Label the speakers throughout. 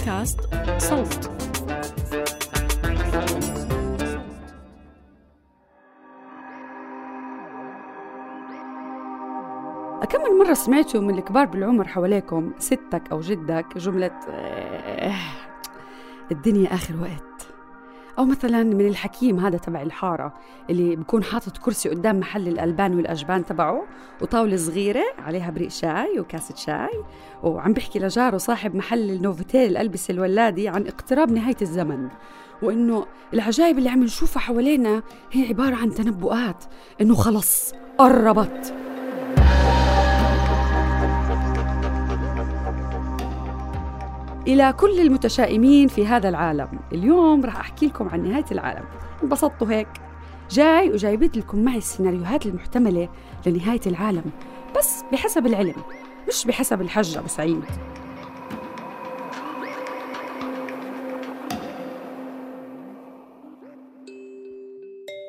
Speaker 1: بودكاست صوت. كم من مرة سمعتوا من الكبار بالعمر حواليكم ستك أو جدك جملة آه، الدنيا آخر وقت. أو مثلا من الحكيم هذا تبع الحارة اللي بكون حاطط كرسي قدام محل الألبان والأجبان تبعه وطاولة صغيرة عليها بريق شاي وكاسة شاي وعم بيحكي لجاره صاحب محل النوفيتيل الألبسة الولادي عن اقتراب نهاية الزمن وإنه العجائب اللي عم نشوفها حوالينا هي عبارة عن تنبؤات إنه خلص قربت. إلى كل المتشائمين في هذا العالم. اليوم راح أحكي لكم عن نهاية العالم. انبسطتوا هيك؟ جاي وجايبت لكم معي السيناريوهات المحتملة لنهاية العالم بس بحسب العلم مش بحسب الحج أبو سعيد.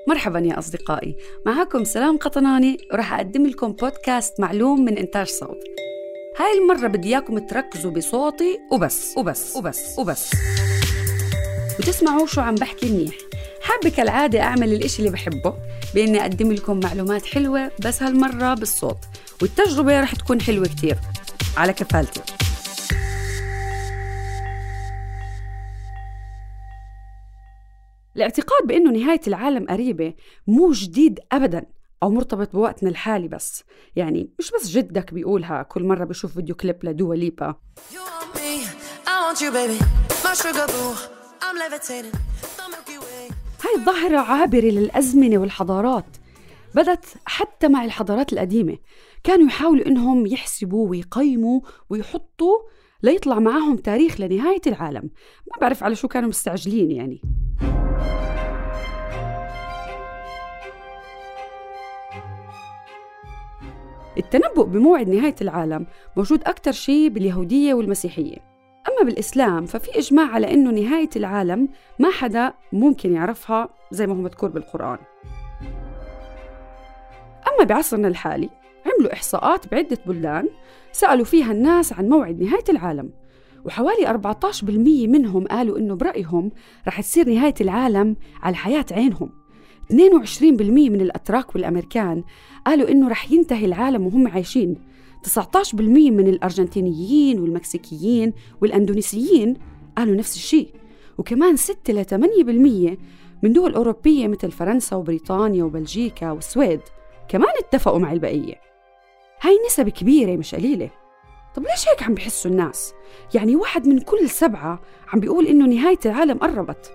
Speaker 1: مرحبا يا أصدقائي. معكم سلام قطناني وراح أقدم لكم بودكاست معلوم من إنتاج صوت. هاي المرة بدي إياكم تركزوا بصوتي وبس وبس وبس وبس. وتسمعوا شو عم بحكي منيح. حابة كالعادة أعمل الإشي اللي بحبه بإني أقدم لكم معلومات حلوة بس هالمرة بالصوت والتجربة رح تكون حلوة كتير. على كفالتي. الاعتقاد بأنه نهاية العالم قريبة مو جديد أبداً. أو مرتبط بوقتنا الحالي بس. يعني مش بس جدك بيقولها كل مرة بشوف فيديو كليب لدوا ليبا. هاي الظاهرة عابرة للأزمنة والحضارات. بدت حتى مع الحضارات القديمة. كانوا يحاولوا إنهم يحسبوا ويقيموا ويحطوا ليطلع معهم تاريخ لنهاية العالم. ما بعرف على شو كانوا مستعجلين يعني. التنبؤ بموعد نهاية العالم موجود أكثر شيء باليهودية والمسيحية. أما بالإسلام ففي إجماع على أنه نهاية العالم ما حدا ممكن يعرفها زي ما هو مذكور بالقرآن. أما بعصرنا الحالي عملوا إحصاءات بعدة بلدان سألوا فيها الناس عن موعد نهاية العالم وحوالي 14% منهم قالوا إنه برأيهم رح تصير نهاية العالم على حياة عينهم. 22% من الأتراك والأمريكان قالوا إنه رح ينتهي العالم وهم عايشين. 19% من الأرجنتينيين والمكسيكيين والأندونيسيين قالوا نفس الشيء. وكمان 6 ل 8% من دول أوروبية مثل فرنسا وبريطانيا وبلجيكا والسويد كمان اتفقوا مع البقية. هاي نسب كبيرة مش قليلة. طب ليش هيك عم بحسوا الناس؟ يعني واحد من كل سبعة عم بيقول إنه نهاية العالم قربت.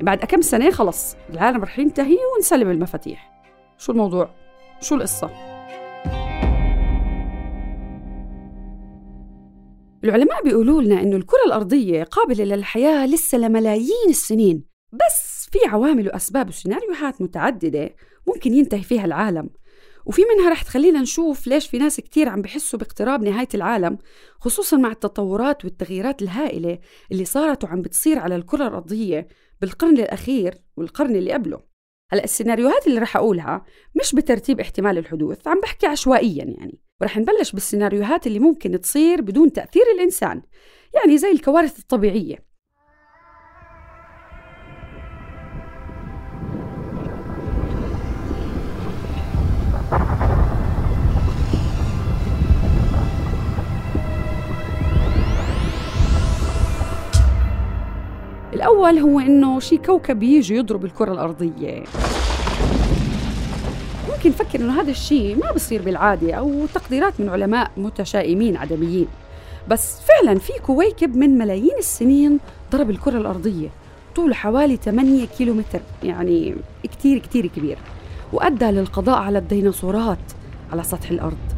Speaker 1: بعد كم سنة خلص العالم رح ينتهي ونسلم المفاتيح شو الموضوع؟ شو القصة؟ العلماء بيقولوا لنا إنه الكرة الأرضية قابلة للحياة لسه لملايين السنين بس في عوامل وأسباب وسيناريوهات متعددة ممكن ينتهي فيها العالم وفي منها رح تخلينا نشوف ليش في ناس كتير عم بحسوا باقتراب نهاية العالم خصوصا مع التطورات والتغييرات الهائلة اللي صارت وعم بتصير على الكرة الأرضية بالقرن الأخير والقرن اللي قبله. هلأ السيناريوهات اللي رح أقولها مش بترتيب احتمال الحدوث عم بحكي عشوائيا يعني ورح نبلش بالسيناريوهات اللي ممكن تصير بدون تأثير الإنسان يعني زي الكوارث الطبيعية. الأول هو إنه شي كوكب يجي يضرب الكرة الأرضية. ممكن نفكر إنه هذا الشيء ما بصير بالعادة أو تقديرات من علماء متشائمين عدميين. بس فعلا في كويكب من ملايين السنين ضرب الكرة الأرضية طوله حوالي 8 كيلومتر يعني كتير كتير كبير وأدى للقضاء على الديناصورات على سطح الأرض.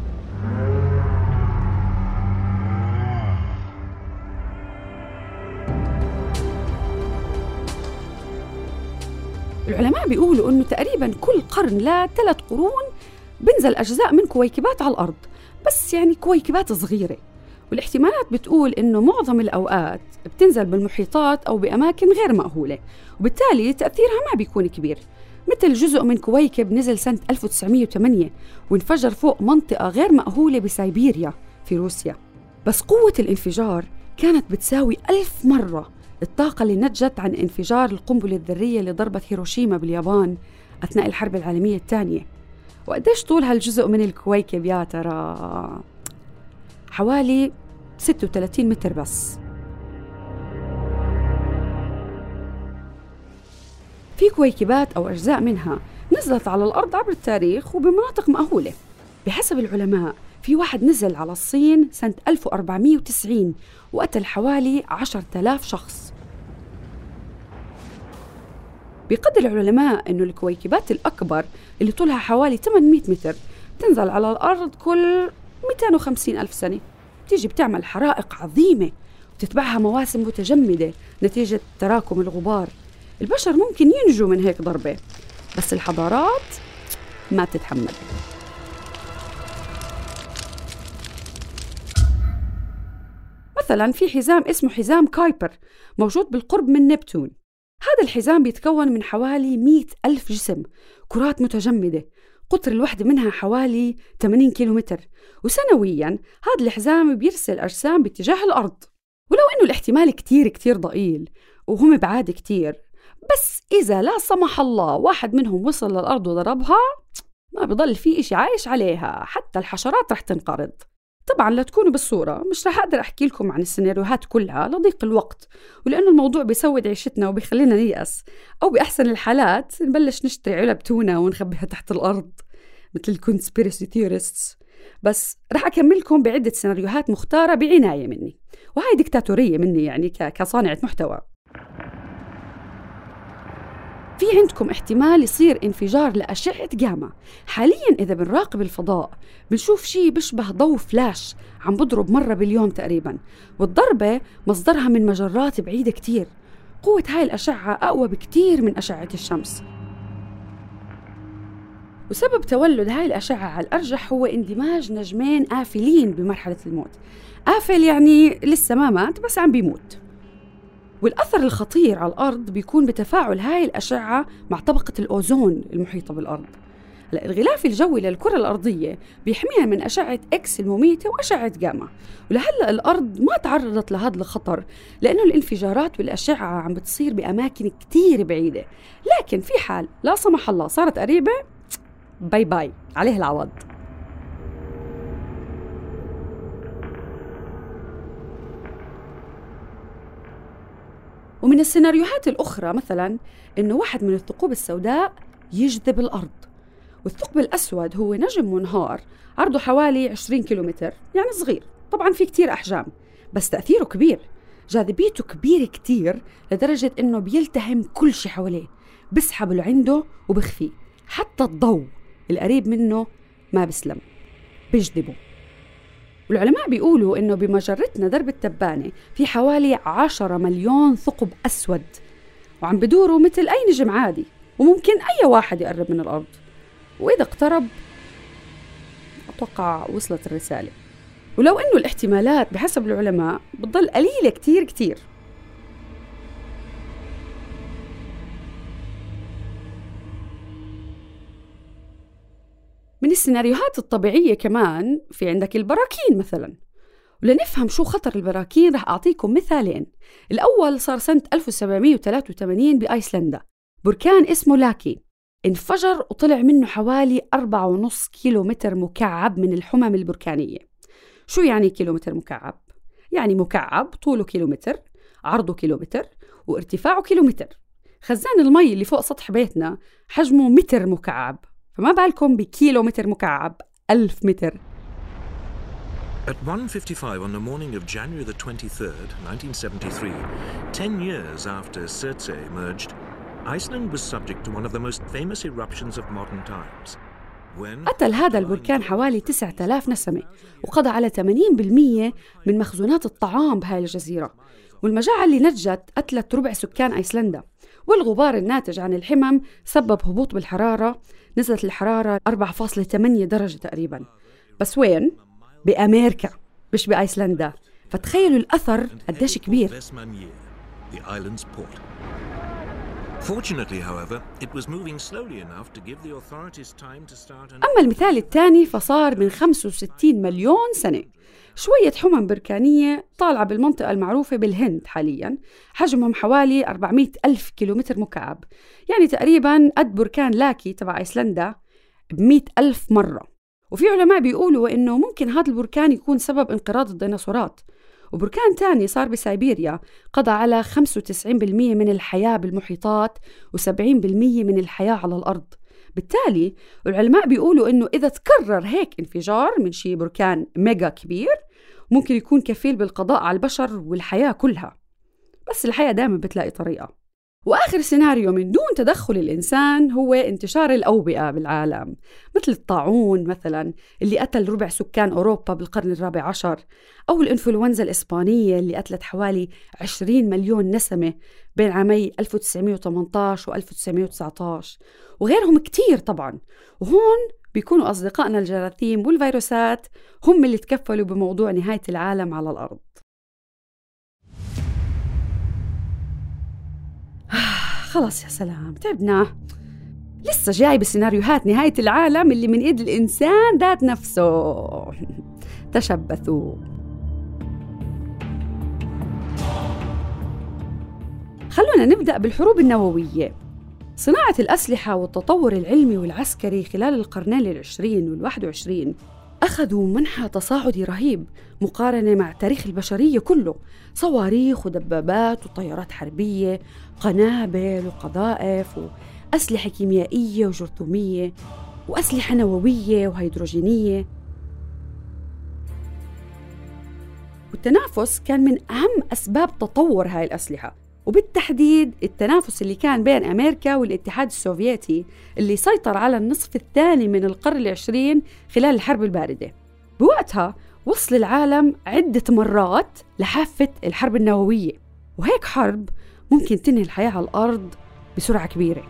Speaker 1: العلماء بيقولوا إنه تقريبا كل قرن لثلاث قرون بنزل أجزاء من كويكبات على الأرض بس يعني كويكبات صغيرة. والاحتمالات بتقول إنه معظم الأوقات بتنزل بالمحيطات أو بأماكن غير مأهولة وبالتالي تأثيرها ما بيكون كبير. مثل جزء من كويكب نزل سنة 1908 وانفجر فوق منطقة غير مأهولة بسيبيريا في روسيا. بس قوة الانفجار كانت بتساوي ألف مرة. الطاقة اللي نتجت عن انفجار القنبلة الذرية اللي ضربت هيروشيما باليابان أثناء الحرب العالمية الثانية. وقديش طول هالجزء من الكويكب يا ترى؟ حوالي 36 متر بس. في كويكبات أو أجزاء منها نزلت على الأرض عبر التاريخ وبمناطق مأهولة. بحسب العلماء في واحد نزل على الصين سنة 1490 وقتل حوالي 10,000 شخص. بيقدر العلماء أنه الكويكبات الأكبر اللي طولها حوالي 800 متر تنزل على الأرض كل 250 ألف سنة. تيجي بتعمل حرائق عظيمة وتتبعها مواسم متجمدة نتيجة تراكم الغبار. البشر ممكن ينجوا من هيك ضربة بس الحضارات ما بتتحمل. مثلا في حزام اسمه حزام كايبر موجود بالقرب من نبتون. هذا الحزام بيتكون من حوالي مئة ألف جسم كرات متجمدة. قطر الوحدة منها حوالي 80 كيلومتر. وسنويا هذا الحزام بيرسل أجسام باتجاه الأرض. ولو أنه الاحتمال كتير كتير ضئيل وهم بعاد كتير بس إذا لا سمح الله واحد منهم وصل للأرض وضربها ما بضل في إشي عايش عليها. حتى الحشرات رح تنقرض. طبعا لتكونوا بالصورة مش رح أقدر أحكي لكم عن السيناريوهات كلها لضيق الوقت. ولأنه الموضوع بيسود عيشتنا وبيخلينا نيأس. أو بأحسن الحالات نبلش نشتري علب تونة ونخبيها تحت الأرض مثل ال conspiracy theorists بس رح أكملكم بعدة سيناريوهات مختارة بعناية مني. وهاي ديكتاتورية مني يعني كصانعة محتوى. في عندكم احتمال يصير انفجار لأشعة جاما. حاليا إذا بنراقب الفضاء بنشوف شيء بيشبه ضوء فلاش عم بضرب مرة باليوم تقريبا والضربة مصدرها من مجرات بعيدة كتير. قوة هاي الأشعة أقوى بكتير من أشعة الشمس. وسبب تولد هاي الأشعة على الأرجح هو اندماج نجمين آفلين بمرحلة الموت. آفل يعني لسه ما مات بس عم بيموت. والأثر الخطير على الأرض بيكون بتفاعل هاي الأشعة مع طبقة الأوزون المحيطة بالأرض. هلا الغلاف الجوي للكرة الأرضية بيحميها من أشعة إكس المميتة وأشعة جاما. ولهلأ الأرض ما تعرضت لهذا الخطر لأنه الانفجارات والأشعة عم بتصير بأماكن كتير بعيدة. لكن في حال لا سمح الله صارت قريبة bye bye عليه العوض. ومن السيناريوهات الأخرى مثلا إنه واحد من الثقوب السوداء يجذب الأرض والثقب الأسود هو نجم منهار عرضه حوالي 20 كيلومتر يعني صغير. طبعا في كتير أحجام بس تأثيره كبير. جاذبيته كبيرة كتير لدرجة إنه بيلتهم كل شيء حواليه بسحب لعنده وبخفيه. حتى الضوء القريب منه ما بسلم بيجذبه. والعلماء بيقولوا إنه بمجرتنا درب التبانة في حوالي عشرة مليون ثقب أسود وعم بدوروا مثل أي نجم عادي وممكن أي واحد يقرب من الأرض. وإذا اقترب أتوقع وصلت الرسالة. ولو إنه الاحتمالات بحسب العلماء بتضل قليلة كتير كتير. من السيناريوهات الطبيعية كمان في عندك البراكين مثلا. ولنفهم شو خطر البراكين رح أعطيكم مثالين. الأول صار سنة 1783 بأيسلندا. بركان اسمه لاكي انفجر وطلع منه حوالي 4.5 كيلو متر مكعب من الحمم البركانية. شو يعني كيلومتر مكعب؟ يعني مكعب طوله كيلومتر عرضه كيلومتر وارتفاعه كيلومتر. خزان المي اللي فوق سطح بيتنا حجمه متر مكعب. فما بالكم بكيلو متر مكعب ألف متر
Speaker 2: At 1.55 on the morning of January the 23rd, 1973, 10 years after Surtsey emerged, Iceland was subject to one of the most famous eruptions of modern times.
Speaker 1: قتل هذا البركان حوالي 9000 نسمة وقضى على 80% من مخزونات الطعام بهاي الجزيرة والمجاعة اللي نجت قتلت ربع سكان أيسلندا والغبار الناتج عن الحمم سبب هبوط بالحرارة نزلت الحرارة 4.8 درجة تقريبا. بس وين؟ بأمريكا مش بأيسلندا. فتخيلوا الأثر قديش كبير. أما المثال الثاني فصار من 65 مليون سنة. شوية حمم بركانية طالعة بالمنطقة المعروفة بالهند حاليا. حجمهم حوالي 400 ألف كيلومتر مكعب. يعني تقريبا قد بركان لاكي تبع أيسلندا ب ألف مرة. وفي علماء بيقولوا إنه ممكن هذا البركان يكون سبب انقراض الديناصورات. وبركان تاني صار بسيبيريا قضى على 95% من الحياة بالمحيطات و70% من الحياة على الأرض. بالتالي العلماء بيقولوا إنه إذا تكرر هيك انفجار من شي بركان ميجا كبير ممكن يكون كفيل بالقضاء على البشر والحياة كلها. بس الحياة دائما بتلاقي طريقة. وآخر سيناريو من دون تدخل الإنسان هو انتشار الأوبئة بالعالم مثل الطاعون مثلا اللي قتل ربع سكان أوروبا بالقرن الرابع عشر أو الإنفلونزا الإسبانية اللي قتلت حوالي 20 مليون نسمة بين عامي 1918 و 1919 وغيرهم كتير طبعا. وهون بيكونوا أصدقائنا الجراثيم والفيروسات هم اللي تكفلوا بموضوع نهاية العالم على الأرض. خلص يا سلام تعبنا. لسه جاي بسيناريوهات نهاية العالم اللي من إيد الإنسان ذات نفسه. تشبثوا. خلونا نبدأ بالحروب النووية. صناعة الأسلحة والتطور العلمي والعسكري خلال القرنين العشرين والواحد وعشرين أخذوا منحى تصاعدي رهيب مقارنة مع تاريخ البشرية كله. صواريخ ودبابات وطيارات حربية قنابل وقذائف وأسلحة كيميائية وجرثومية وأسلحة نووية وهيدروجينية. والتنافس كان من أهم أسباب تطور هاي الأسلحة. وبالتحديد التنافس اللي كان بين أمريكا والاتحاد السوفيتي اللي سيطر على النصف الثاني من القرن العشرين خلال الحرب الباردة. بوقتها وصل العالم عدة مرات لحافة الحرب النووية وهيك حرب ممكن تنهي الحياة على الأرض بسرعة كبيرة.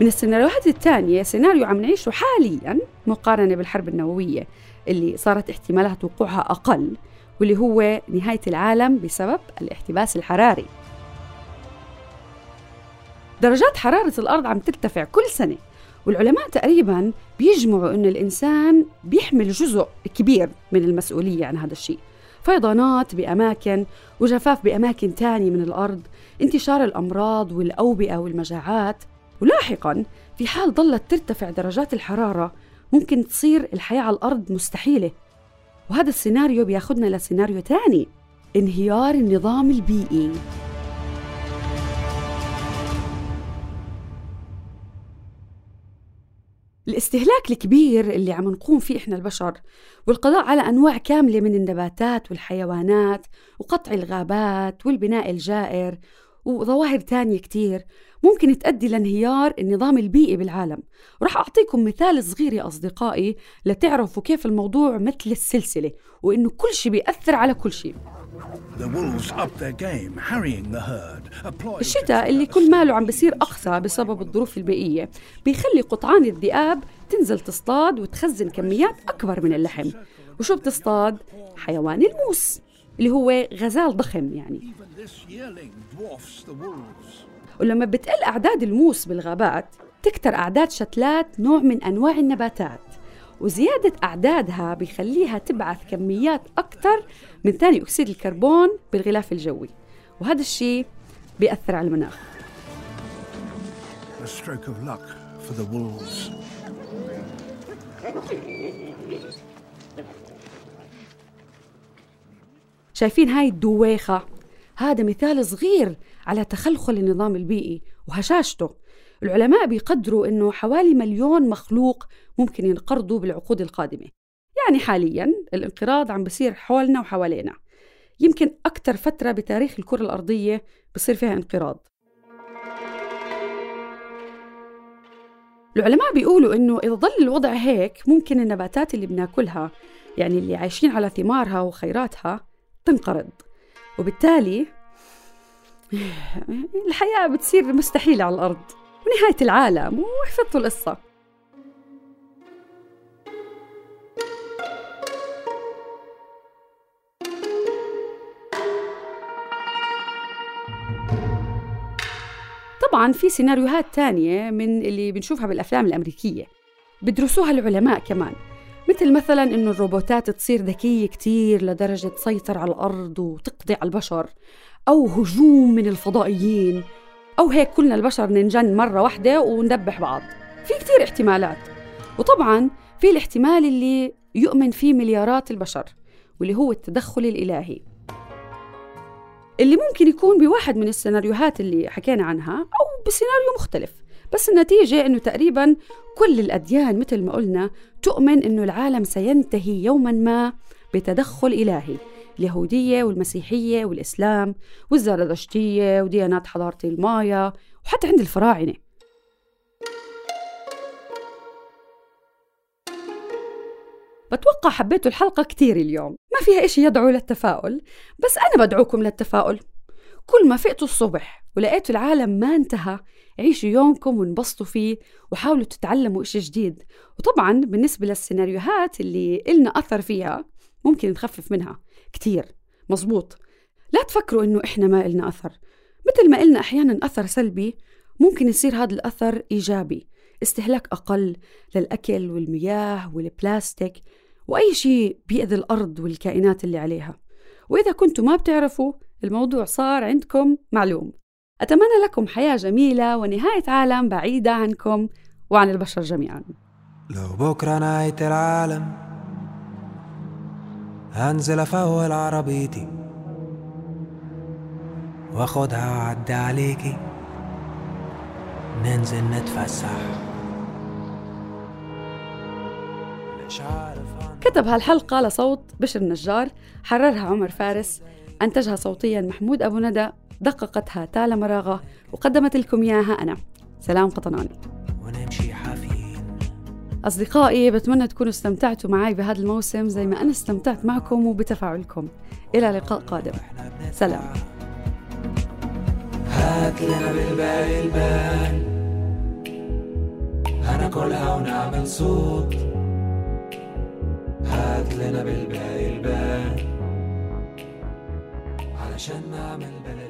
Speaker 1: من السيناريوهات الثانية سيناريو عم نعيشه حاليا مقارنة بالحرب النووية اللي صارت احتمالات وقوعها أقل واللي هو نهاية العالم بسبب الاحتباس الحراري. درجات حرارة الأرض عم ترتفع كل سنة والعلماء تقريبا بيجمعوا أن الإنسان بيحمل جزء كبير من المسؤولية عن هذا الشيء. فيضانات بأماكن وجفاف بأماكن تانية من الأرض انتشار الأمراض والأوبئة والمجاعات. ولاحقا في حال ظلت ترتفع درجات الحرارة ممكن تصير الحياة على الأرض مستحيلة. وهذا السيناريو بياخدنا لسيناريو تاني انهيار النظام البيئي. الاستهلاك الكبير اللي عم نقوم فيه إحنا البشر والقضاء على أنواع كاملة من النباتات والحيوانات وقطع الغابات والبناء الجائر وظواهر تانية كتير ممكن تؤدي لانهيار النظام البيئي بالعالم. وراح أعطيكم مثال صغير يا أصدقائي لتعرفوا كيف الموضوع مثل السلسلة وإنه كل شيء بيأثر على كل شيء الشتاء اللي كل ماله عم بصير أقسى بسبب الظروف البيئية بيخلي قطعان الذئاب تنزل تصطاد وتخزن كميات أكبر من اللحم. وشو بتصطاد؟ حيوان الموس. اللي هو غزال ضخم يعني. ولما بتقل أعداد الموس بالغابات تكتر أعداد شتلات نوع من أنواع النباتات. وزيادة أعدادها بيخليها تبعث كميات أكثر من ثاني أكسيد الكربون بالغلاف الجوي. وهذا الشيء بيأثر على المناخ. A stroke of luck for the wolves. شايفين هاي الدويخة؟ هذا مثال صغير على تخلخل النظام البيئي وهشاشته. العلماء بيقدروا أنه حوالي مليون مخلوق ممكن ينقرضوا بالعقود القادمة. يعني حاليا الانقراض عم بصير حولنا وحوالينا. يمكن أكثر فترة بتاريخ الكرة الأرضية بصير فيها انقراض. العلماء بيقولوا إنه إذا ظل الوضع هيك ممكن النباتات اللي بناكلها يعني اللي عايشين على ثمارها وخيراتها تنقرض. وبالتالي الحياة بتصير مستحيلة على الأرض ونهاية العالم وحفظتوا القصة. طبعا في سيناريوهات تانية من اللي بنشوفها بالأفلام الأمريكية بدرسوها العلماء كمان. مثل مثلا إنه الروبوتات تصير ذكية كتير لدرجة تسيطر على الأرض وتقضي على البشر أو هجوم من الفضائيين أو هيك كلنا البشر ننجن مرة واحدة وندبح بعض. في كتير احتمالات. وطبعا في الاحتمال اللي يؤمن فيه مليارات البشر واللي هو التدخل الإلهي. اللي ممكن يكون بواحد من السيناريوهات اللي حكينا عنها أو بسيناريو مختلف. بس النتيجة إنه تقريبا كل الأديان مثل ما قلنا تؤمن إنه العالم سينتهي يوما ما بتدخل إلهي اليهودية والمسيحية والإسلام والزرادشتية وديانات حضارة المايا وحتى عند الفراعنة. بتوقع حبيتوا الحلقة كتير اليوم ما فيها إشي يدعو للتفاؤل بس أنا بدعوكم للتفاؤل. كل ما فقتوا الصبح ولقيتوا العالم ما انتهى عيشوا يومكم وانبسطوا فيه وحاولوا تتعلموا إشي جديد. وطبعا بالنسبة للسيناريوهات اللي إلنا أثر فيها ممكن نخفف منها كتير. مزبوط لا تفكروا إنه إحنا ما إلنا أثر. مثل ما إلنا أحيانا أثر سلبي ممكن يصير هذا الأثر إيجابي. استهلاك أقل للأكل والمياه والبلاستيك وأي شيء بيأذي الأرض والكائنات اللي عليها. وإذا كنتوا ما بتعرفوا الموضوع صار عندكم معلوم. أتمنى لكم حياة جميلة ونهاية عالم بعيدة عنكم وعن البشر جميعا.
Speaker 3: لو بكرة نهاية العالم هنزل أفول عربيتي واخدها وأعدي عليكي. ننزل نتفسح. مش عارف
Speaker 1: كتب هالحلقة لصوت بشر النجار حررها عمر فارس. أنتجها صوتيا محمود أبو ندى دققتها تالا مراغة وقدمت لكم إياها أنا سلام قطناني
Speaker 3: ونمشي حافين
Speaker 1: أصدقائي بتمنى تكونوا استمتعتوا معي بهذا الموسم زي ما أنا استمتعت معكم وبتفاعلكم. إلى لقاء قادم. سلام.
Speaker 3: هات لنا بالباقي البال هناكلها ونعمل صوت هات لنا بالباقي البال علشان نعمل بلالين